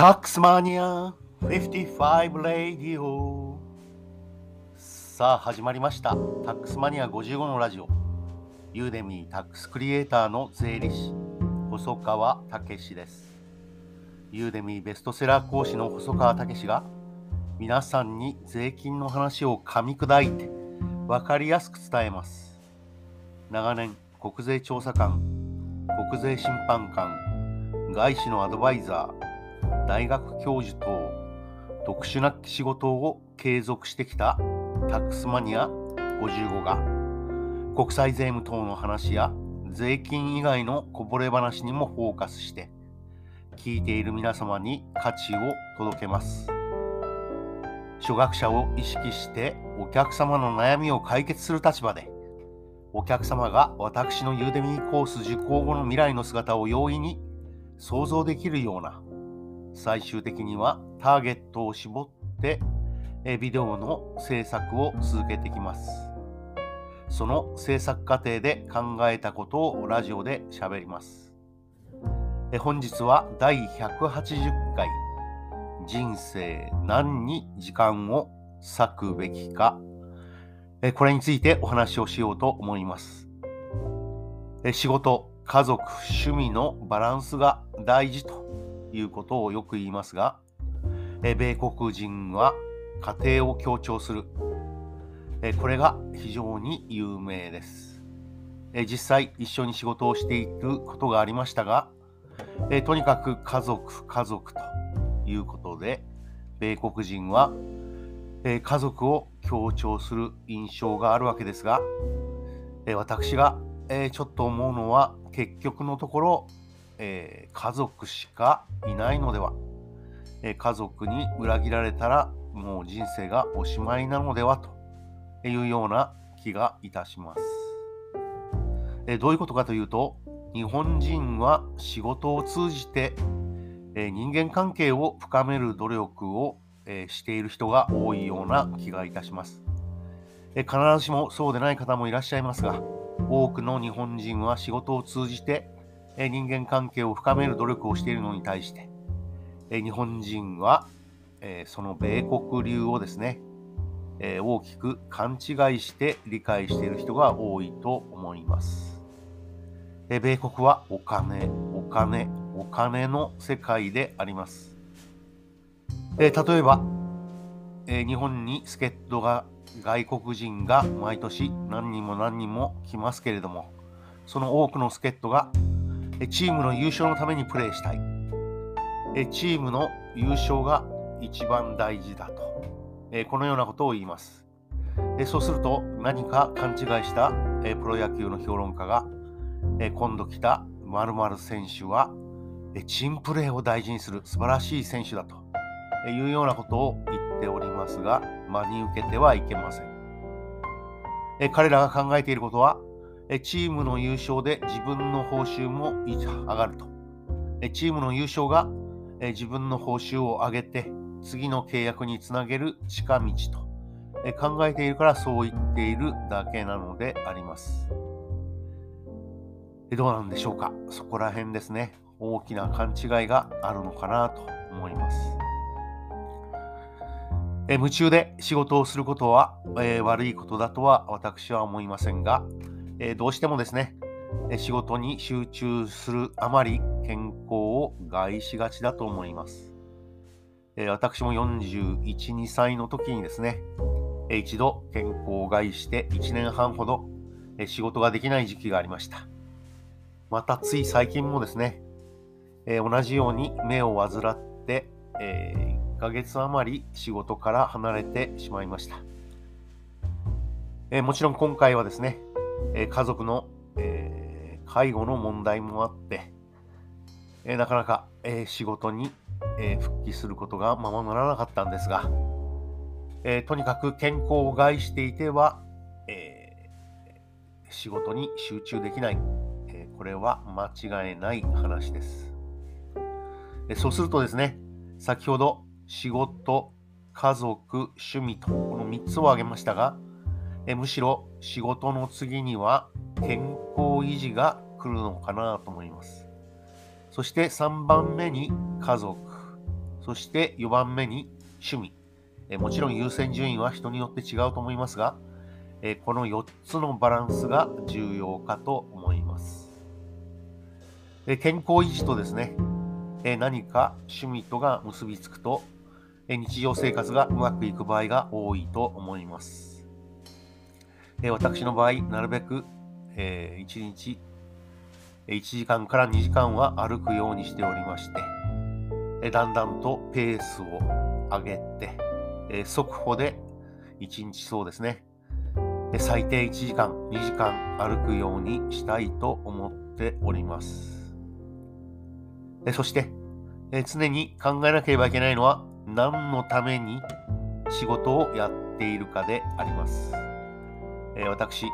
タックスマニア55レディオさあ始まりました。タックスマニア55のラジオ。ユーデミータックスクリエイターの税理士。細川武史です。ユーデミーベストセラー講師の細川武史が皆さんに税金の話を噛み砕いて分かりやすく伝えます。長年国税調査官国税審判官外資のアドバイザー大学教授等特殊な仕事を継続してきたタックスマニア55が国際税務等の話や税金以外のこぼれ話にもフォーカスして聞いている皆様に価値を届けます。初学者を意識してお客様の悩みを解決する立場でお客様が私のユーデミーコース受講後の未来の姿を容易に想像できるような最終的にはターゲットを絞ってビデオの制作を続けてきます。その制作過程で考えたことをラジオで喋ります。本日は第180回人生何に時間を割くべきか。これについてお話をしようと思います。仕事、家族、趣味のバランスが大事と。いうことをよく言いますが、米国人は家庭を強調する。これが非常に有名です。実際一緒に仕事をしていくことがありましたが、とにかく家族、家族ということで、米国人は家族を強調する印象があるわけですが、え私が、えちょっと思うのは結局のところ、え家族しかいないのでは、え家族に裏切られたらもう人生がおしまいなのではというような気がいたします。えどういうことかというと日本人は仕事を通じて、え人間関係を深める努力をえしている人が多いような気がいたします、え必ずしもそうでない方もいらっしゃいますが多くの日本人は仕事を通じて、人間関係を深める努力をしているのに対して、日本人は、その米国流をですね、大きく勘違いして理解している人が多いと思います。米国はお金、お金、お金の世界であります。例えば、日本に助っ人が外国人が毎年何人も何人も来ますけれどもその多くの助っ人がチームの優勝のためにプレーしたい。チームの優勝が一番大事だと。このようなことを言います。そうすると何か勘違いしたプロ野球の評論家が今度来た〇〇選手はチームプレーを大事にする素晴らしい選手だというようなことを言っておりますが、真に受けてはいけません。彼らが考えていることは、チームの優勝で自分の報酬も上がると。チームの優勝が自分の報酬を上げて次の契約につなげる近道と考えているからそう言っているだけなのであります。どうなんでしょうか？そこら辺ですね。大きな勘違いがあるのかなと思います。え夢中で仕事をすることは、え、悪いことだとは私は思いませんが、えー、どうしてもですね、仕事に集中するあまり健康を害しがちだと思います。えー、私も41、2歳の時にですね、一度健康を害して1年半ほど仕事ができない時期がありました。またつい最近もですね、え同じように目を患って、えヶ月余り仕事から離れてしまいました。えー、もちろん今回はですね、え、家族の、え、介護の問題もあって、えなかなか、え仕事に、え復帰することがままならなかったんですが、えとにかく健康を害していては、え仕事に集中できない、えこれは間違いない話です。えそうするとですね、先ほど仕事、家族、趣味と、この3つを挙げましたが、えむしろ仕事の次には健康維持が来るのかなと思います。そして3番目に家族、そして4番目に趣味。えもちろん優先順位は人によって違うと思いますが、えこの4つのバランスが重要かと思います。え健康維持とですね、え何か趣味とが結びつくと、え日常生活がうまくいく場合が多いと思います。え私の場合、なるべく、え1日1時間から2時間は歩くようにしておりまして、えだんだんとペースを上げて、え速歩で1日そうですね、最低1時間、2時間歩くようにしたいと思っております。えそして、え常に考えなければいけないのは何のために仕事をやっているかであります。私、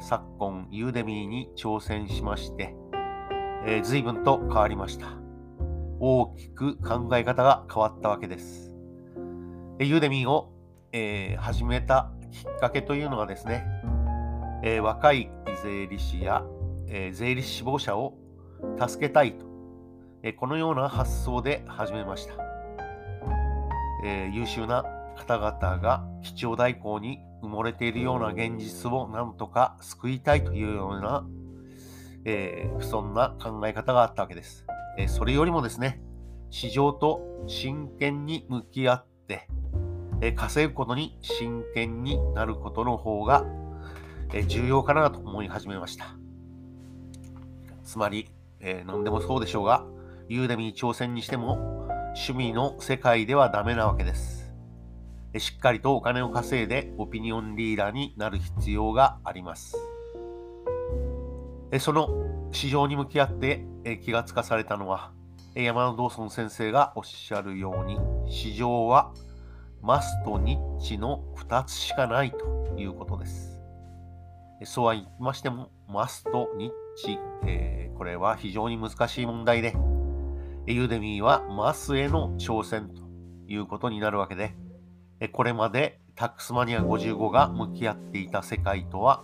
昨今ユーデミーに挑戦しまして、えー、随分と変わりました。大きく考え方が変わったわけです。ユーデミーを、えー、始めたきっかけというのがですね、えー、若い税理士や、えー、税理士志望者を助けたいと、えー、このような発想で始めました。え優秀な方々が基調代行に埋もれているような現実をなんとか救いたいというようなえー、不遜な考え方があったわけです。えー、それよりもですね、市場と真剣に向き合って、えー、稼ぐことに真剣になることの方が、え重要かなと思い始めました。つまり、え何でもそうでしょうが、ユーデミー挑戦にしても趣味の世界ではダメなわけです。しっかりとお金を稼いでオピニオンリーダーになる必要があります。その市場に向き合って気がつかされたのは、山田道尊先生がおっしゃるように、市場はマスとニッチの2つしかないということです。そうは言いましても、マスとニッチ、え、これは非常に難しい問題で、ユーデミーはマスへの挑戦ということになるわけで、これまでタックスマニア55が向き合っていた世界とは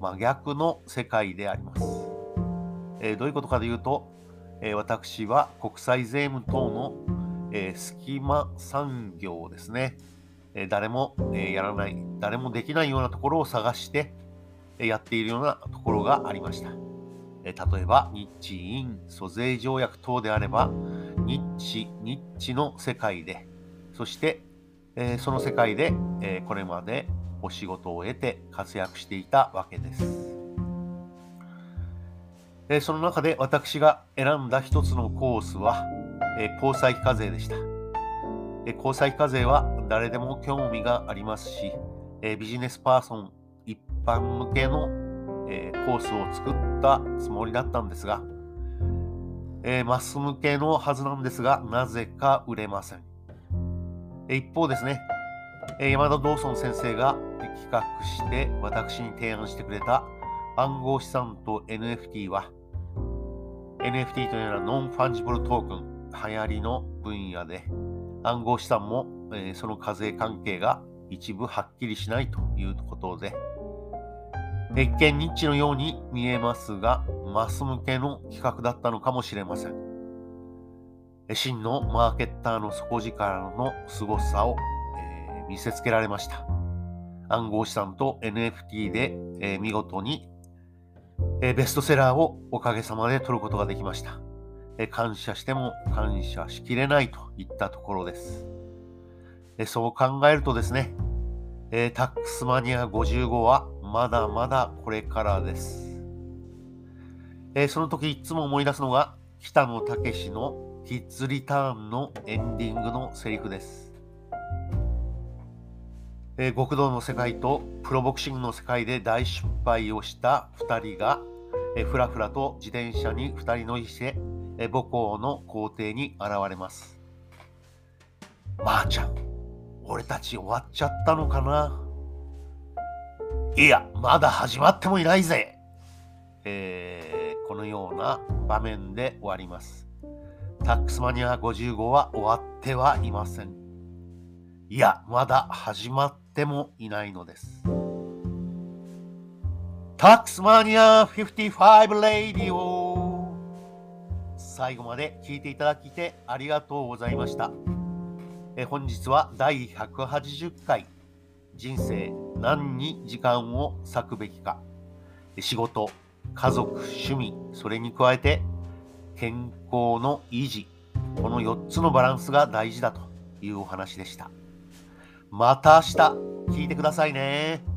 真逆の世界であります。どういうことかというと、私は国際税務等の、隙間産業ですね、誰も、やらない、誰もできないようなところを探して、やっているようなところがありました。例えば、日印租税条約等であれば、日地、日地の世界で、そして、えその世界で、えこれまでお仕事を得て活躍していたわけです。えその中で私が選んだ一つのコースは、え交際費課税でした。え交際費課税は誰でも興味がありますし、えビジネスパーソン一般向けの、えコースを作ったつもりだったんですが、えマス向けのはずなんですが、なぜか売れません。一方ですね、山田道尊先生が企画して私に提案してくれた暗号資産と NFT は NFT というのは non-fungible token 流行りの分野で暗号資産も、え、その課税関係が一部はっきりしないということで一見ニッチのように見えますがマス向けの企画だったのかもしれません。真のマーケッターの底力の凄さを、えー、見せつけられました暗号資産と NFT で、えー、見事に、えー、ベストセラーをおかげさまで取ることができました、え、感謝しても感謝しきれないといったところです。えそう考えるとですね、えタックスマニア55はまだまだこれからです。えその時いつも思い出すのが北野武のキッズリターンのエンディングのセリフです。えー、極道の世界とプロボクシングの世界で大失敗をした2人が、えー、ふらふらと自転車に2人乗りして、えー、母校の校庭に現れます。まー、あ、ちゃん、俺たち終わっちゃったのかな？いや、まだ始まってもいないぜ、えー、このような場面で終わります。タックスマニア55は終わってはいません。いや、まだ始まってもいないのです。タックスマニア55レイディオ最後まで聞いていただきてありがとうございました。え本日は第180回人生何に時間を割くべきか仕事家族趣味それに加えて健康の維持。この4つのバランスが大事だというお話でした。また明日。聞いてくださいね。